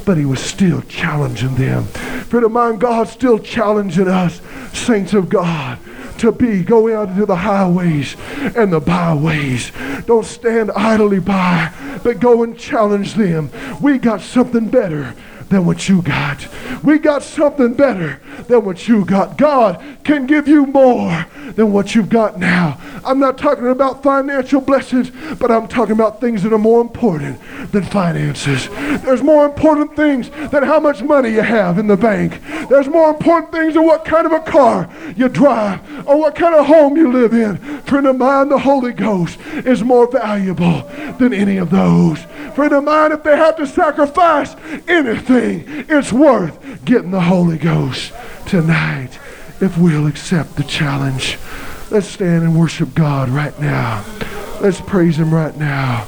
A: but he was still challenging them. Friend of mine, God's still challenging us, saints of God to be. Go out into the highways and the byways. Don't stand idly by, but go and challenge them. We got something better than what you got. We got something better than what you got. God can give you more than what you've got now. I'm not talking about financial blessings, but I'm talking about things that are more important than finances. There's more important things than how much money you have in the bank. There's more important things than what kind of a car you drive or what kind of home you live in. Friend of mine, the Holy Ghost is more valuable than any of those. Friend of mine, if they have to sacrifice anything, it's worth getting the Holy Ghost tonight if we'll accept the challenge. Let's stand and worship God right now. Let's praise Him right now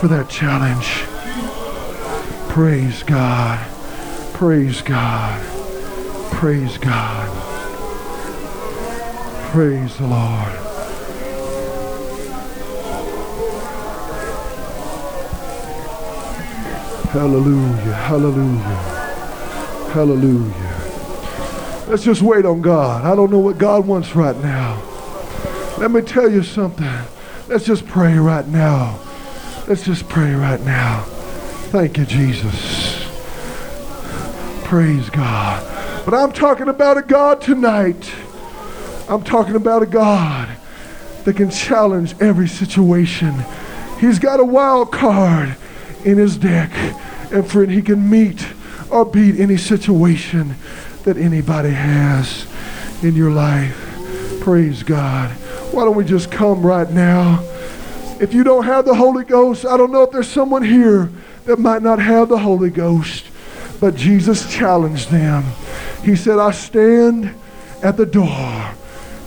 A: for that challenge. Praise God. Praise God. Praise God. Praise the Lord. Hallelujah. Hallelujah. Hallelujah. Let's just wait on God. I don't know what God wants right now. Let me tell you something. Let's just pray right now. Let's just pray right now. Thank you, Jesus. Praise God. But I'm talking about a God tonight. I'm talking about a God that can challenge every situation. He's got a wild card in his deck. And friend, he can meet or beat any situation that anybody has in your life. Praise God. Why don't we just come right now? If you don't have the Holy Ghost, I don't know if there's someone here that might not have the Holy Ghost, but Jesus challenged them. He said, I stand at the door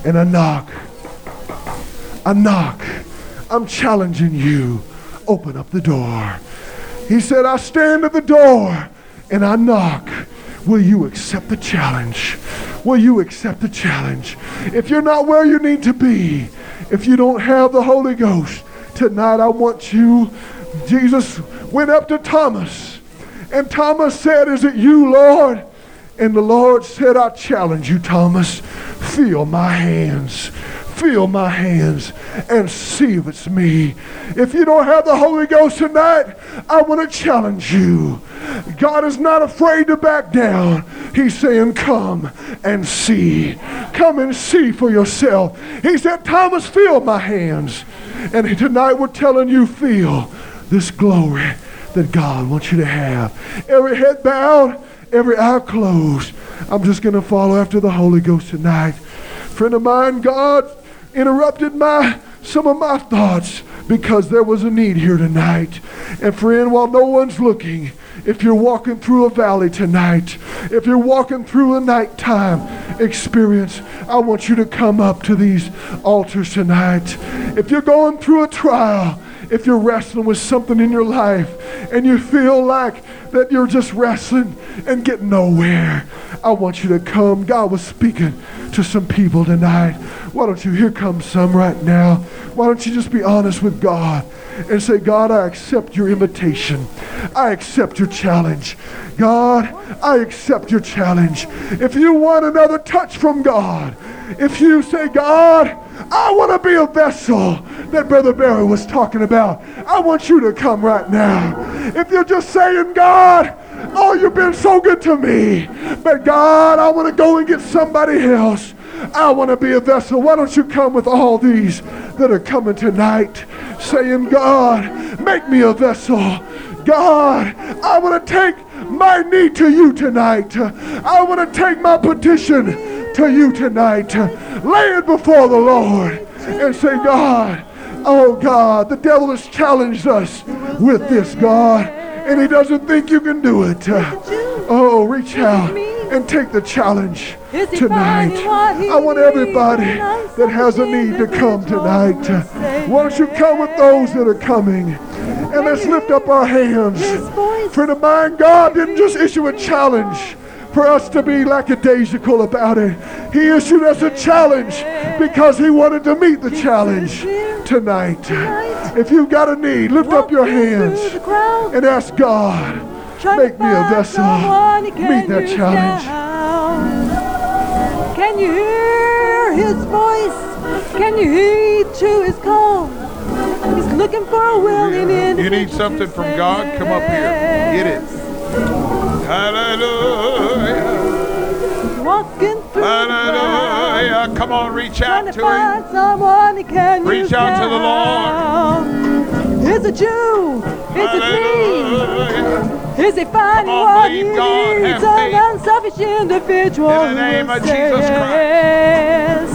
A: and I knock. I knock. I'm challenging you. Open up the door. He said, I stand at the door and I knock. Will you accept the challenge? Will you accept the challenge? If you're not where you need to be, if you don't have the Holy Ghost, tonight I want you. Jesus went up to Thomas, and Thomas said, Is it you, Lord? And the Lord said, I challenge you, Thomas. Feel my hands feel my hands and see if it's me. If you don't have the Holy Ghost tonight, I want to challenge you. God is not afraid to back down. He's saying, Come and see. Come and see for yourself. He said, Thomas, feel my hands. And tonight we're telling you, feel this glory that God wants you to have. Every head bowed, every eye closed. I'm just going to follow after the Holy Ghost tonight. Friend of mine, God interrupted my some of my thoughts because there was a need here tonight. And friend, while no one's looking, if you're walking through a valley tonight, if you're walking through a nighttime, experience, I want you to come up to these altars tonight. If you're going through a trial, if you're wrestling with something in your life and you feel like that you're just wrestling and getting nowhere, I want you to come. God was speaking to some people tonight. Why don't you? Here comes some right now. Why don't you just be honest with God and say, God, I accept your invitation. I accept your challenge. God, I accept your challenge. If you want another touch from God, if you say, God, I want to be a vessel that Brother Berry was talking about, I want you to come right now. If you're just saying, God, oh, you've been so good to me, but God, I want to go and get somebody else. I want to be a vessel. Why don't you come with all these that are coming tonight saying, God, make me a vessel. God, I want to take my need to you tonight. I want to take my petition to you tonight. Lay it before the Lord and say, God, oh God, the devil has challenged us with this, God, and he doesn't think you can do it. Oh, reach out and take the challenge tonight. I want everybody that has a need to come tonight. Why don't you come with those that are coming? And let's lift up our hands. Friend of mine, God didn't just issue a challenge for us to be lackadaisical about it. He issued us a challenge because he wanted to meet the challenge tonight. If you've got a need, lift up your hands and ask God, make me a vessel. Meet that challenge.
C: Can you hear his voice? Can you heed to his call? He's looking for a willing individual.
B: You need something from God? Come up here. Get it. Hallelujah. Hallelujah. Come on, reach out
C: to
B: him.
C: someone can
B: Reach out to the
C: now. Is it you? Is it me? Is he finding
B: on,
C: what he
B: God,
C: needs? An unselfish individual
B: In the name of Jesus Christ.
C: yes.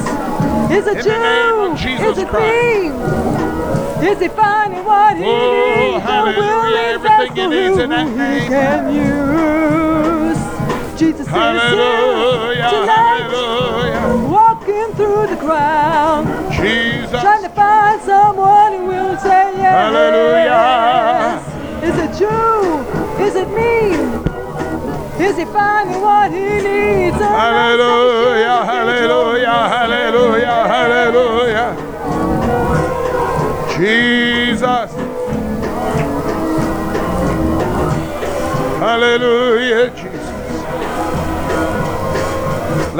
C: Is it
B: In
C: you?
B: the name of Jesus
C: Is it
B: Christ.
C: me? Is he finding what he
B: Oh,
C: needs?
B: Hallelujah. Everything he needs in that
C: he
B: name.
C: can use. Jesus is
B: Hallelujah.
C: here tonight,
B: Hallelujah.
C: walking through the crowd,
B: Jesus.
C: trying to find someone who will say yes.
B: Hallelujah.
C: Is it you? Is it me? Is he finding what he needs?
B: Hallelujah. Hallelujah. Hallelujah. Hallelujah. Jesus. Hallelujah, Jesus.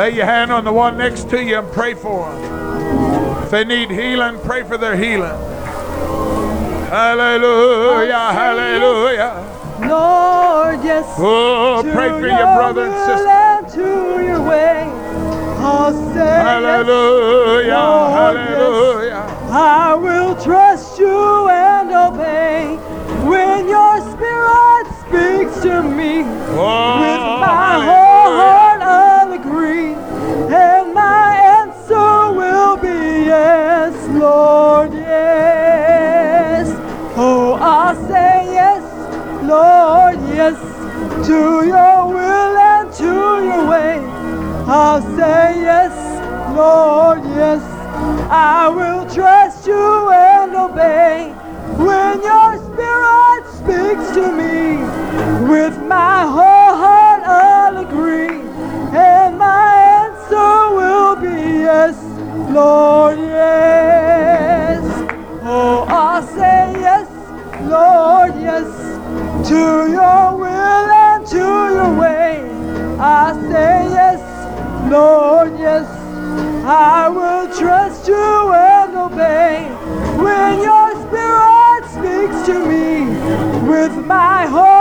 B: Lay your hand on the one next to you and pray for them. If they need healing, pray for their healing. Hallelujah, hallelujah.
C: Lord, yes.
B: Oh, pray for your
C: your
B: brother and sister.
C: and to your way. I'll say
B: Hallelujah,
C: Lord,
B: hallelujah.
C: yes. I will trust you and obey when your spirit speaks to me.
B: Oh,
C: With my
B: hallelujah.
C: Yes, to your will and to your way. I'll say yes, Lord, yes. I will trust you and obey when your spirit speaks to me. With my whole heart I'll agree, and my answer will be yes, Lord, yes. Oh, I'll say yes, Lord, yes, to your will and to your way. I say yes, Lord, yes. I will trust you and obey when your spirit speaks to me. With my whole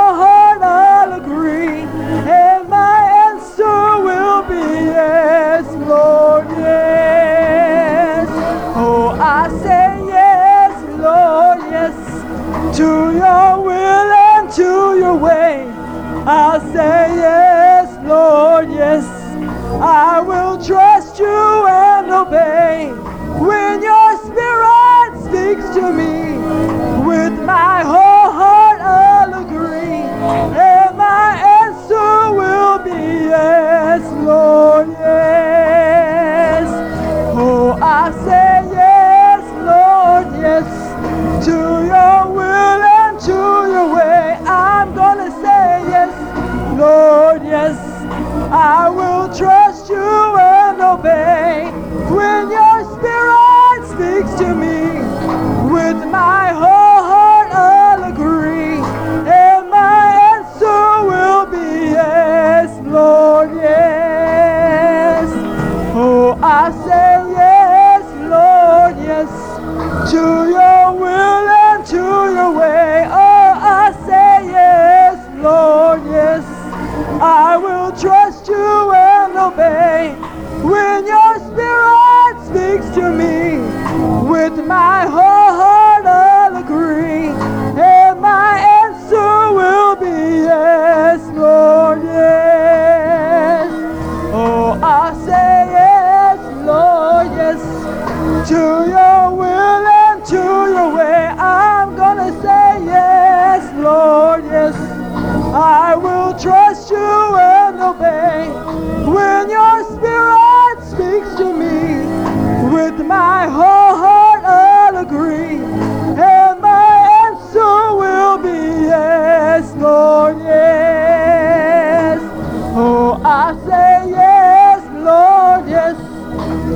C: I say yes, Lord, yes,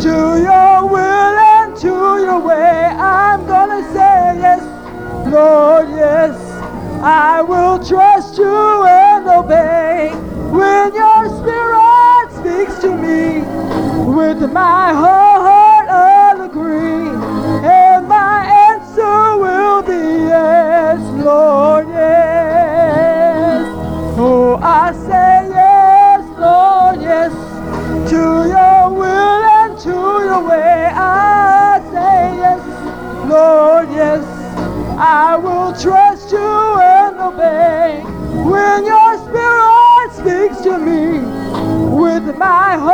C: to your will and to your way. I'm gonna say yes, Lord, yes. I will trust you and obey when your spirit speaks to me with my heart. Bye.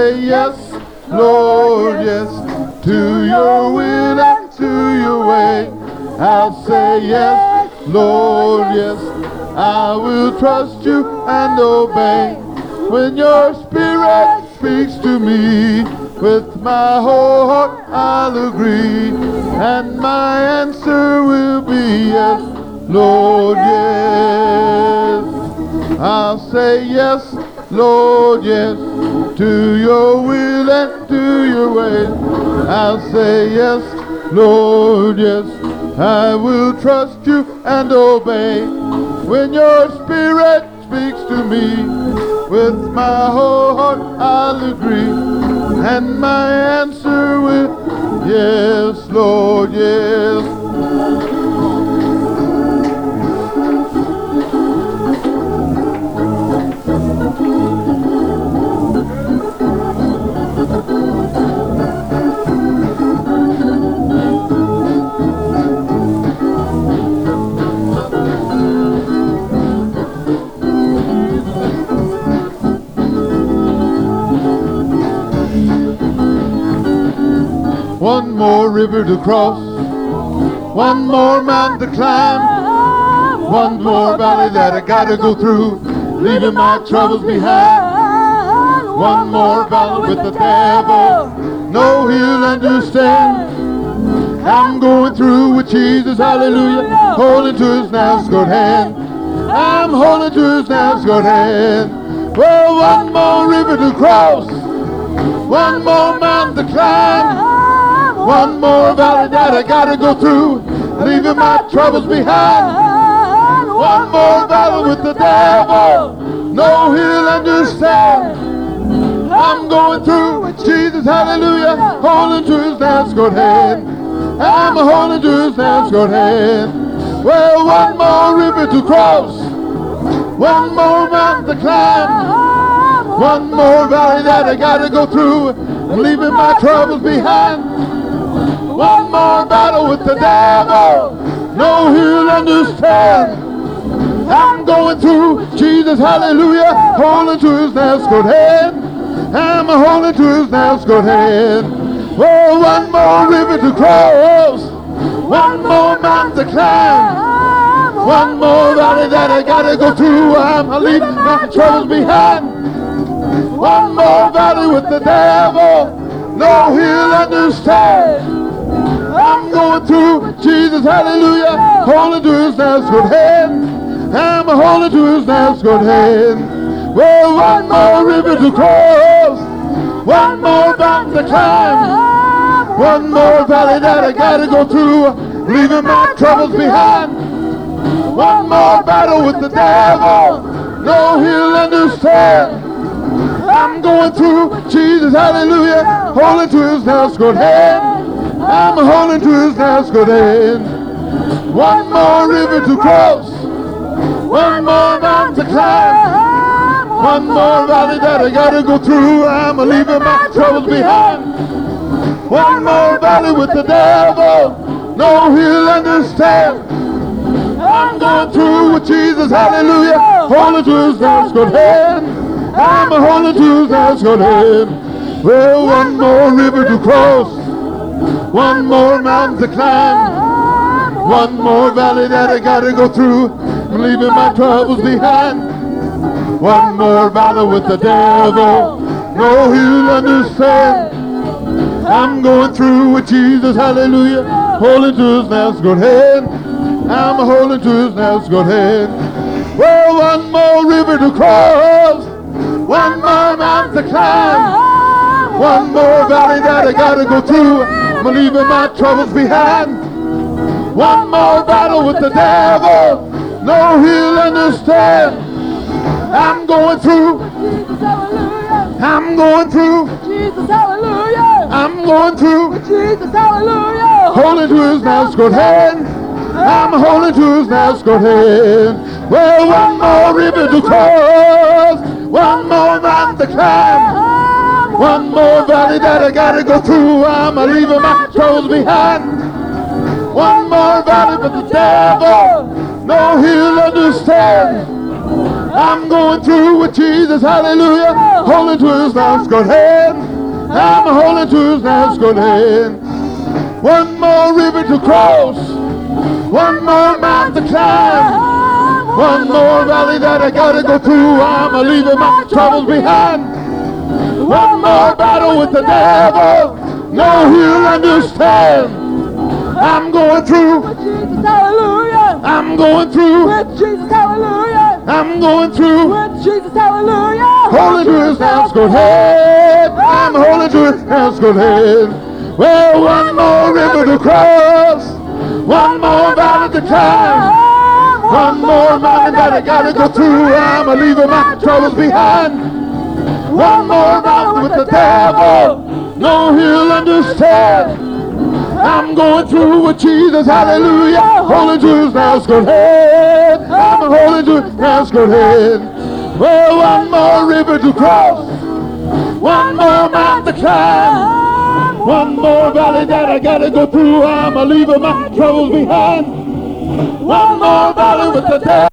C: Say yes, Lord, yes, to your will and to your way. I'll say yes, Lord, yes. I will trust you and obey when your spirit speaks to me. With my whole heart I'll agree, and my answer will be yes, Lord, yes. I'll say yes, Lord,
D: yes, to your will and to your way. I'll say yes, Lord, yes. I will trust you and obey when your spirit speaks to me. With my whole heart I'll agree, and my answer will, yes, Lord, yes. One more river to cross, one more mountain to climb, one more valley that I gotta go through, leaving my troubles behind. One more battle with the devil, no he'll understand. I'm going through with Jesus, hallelujah, holding to his now good hand. I'm holding to his now good hand. Well, one more river to cross, one more mountain to climb. One more valley that I gotta go through, leaving my troubles behind. One more battle with the devil, no he'll understand. I'm going through with Jesus, hallelujah, holding to his now good hand. I'm holding to his now good hand. Well, one more river to cross, one more mountain to climb, one more valley that I gotta go through, leaving my troubles behind. One more battle with the devil. No, he'll understand. I'm going through Jesus, hallelujah, holding to his nails good hand. I'm holding to his nails good hand. Oh, one more river to cross. One more mountain to climb. One more valley that I gotta go through. I'm leaving my troubles behind. One more valley with the devil. No, he'll understand. Going through Jesus, hallelujah, holding to his now good hand. I'm holding to his now good hand. Well, one more river to cross, one more mountain to climb, one more valley that I gotta go through, leaving my troubles behind. One more battle with the devil, no, he'll understand. I'm going through Jesus, hallelujah, holding to his now good hand. I'm holding to his hand. One more river to cross, one more mountain to climb, one more valley that I gotta go through. I'm leaving my troubles behind. One more valley with the devil, no, he'll understand. I'm going through with Jesus, hallelujah, holding to his hand. I'm holding to his hand. Well, one more river to cross. One more mountain to climb. One more valley that I gotta go through. I'm leaving my troubles behind. One more battle with the devil. No, he'll understand. I'm going through with Jesus, hallelujah. Holding to his now good hand. I'm holding to his now good hand. Well, one more river to cross. One more mountain to climb. One more valley that I gotta go through. I'm leaving my troubles behind. One more battle with the devil. No, he'll understand. I'm going through.
C: Jesus.
D: I'm going through.
C: Jesus, hallelujah.
D: I'm going through.
C: Jesus, hallelujah.
D: Holding to his now good hand. I'm holding to his now good hand. Well, one more river to cross, one more mountain to climb, one more valley that I gotta go through. I'm leaving my troubles behind. One more valley for the devil, no he'll understand. I'm going through with Jesus, hallelujah, holding to his nice good hand. I'm holding to his nice good hand. One more river to cross, one more mountain to climb. One more valley that I gotta go through. I'm a leaving my troubles behind. More battle with the devil. No, he'll understand. I'm going through.
C: With Jesus, hallelujah.
D: I'm going through.
C: With Jesus, hallelujah.
D: I'm going through.
C: With Jesus, hallelujah.
D: Holding to his hands, good head. I'm holding to his hands, good head. Well, one more river to cross. One more valley to climb. One more mountain that I gotta go through. I'm leaving my troubles behind. One more battle with the devil. No, he'll understand. I'm going through with Jesus, hallelujah. Holy his nails, good head. I'm holding to his nails, good head. Well, one more river to cross. One more mountain to climb. One more valley that I gotta go through. I'm a leaving my troubles behind. One more valley with the devil.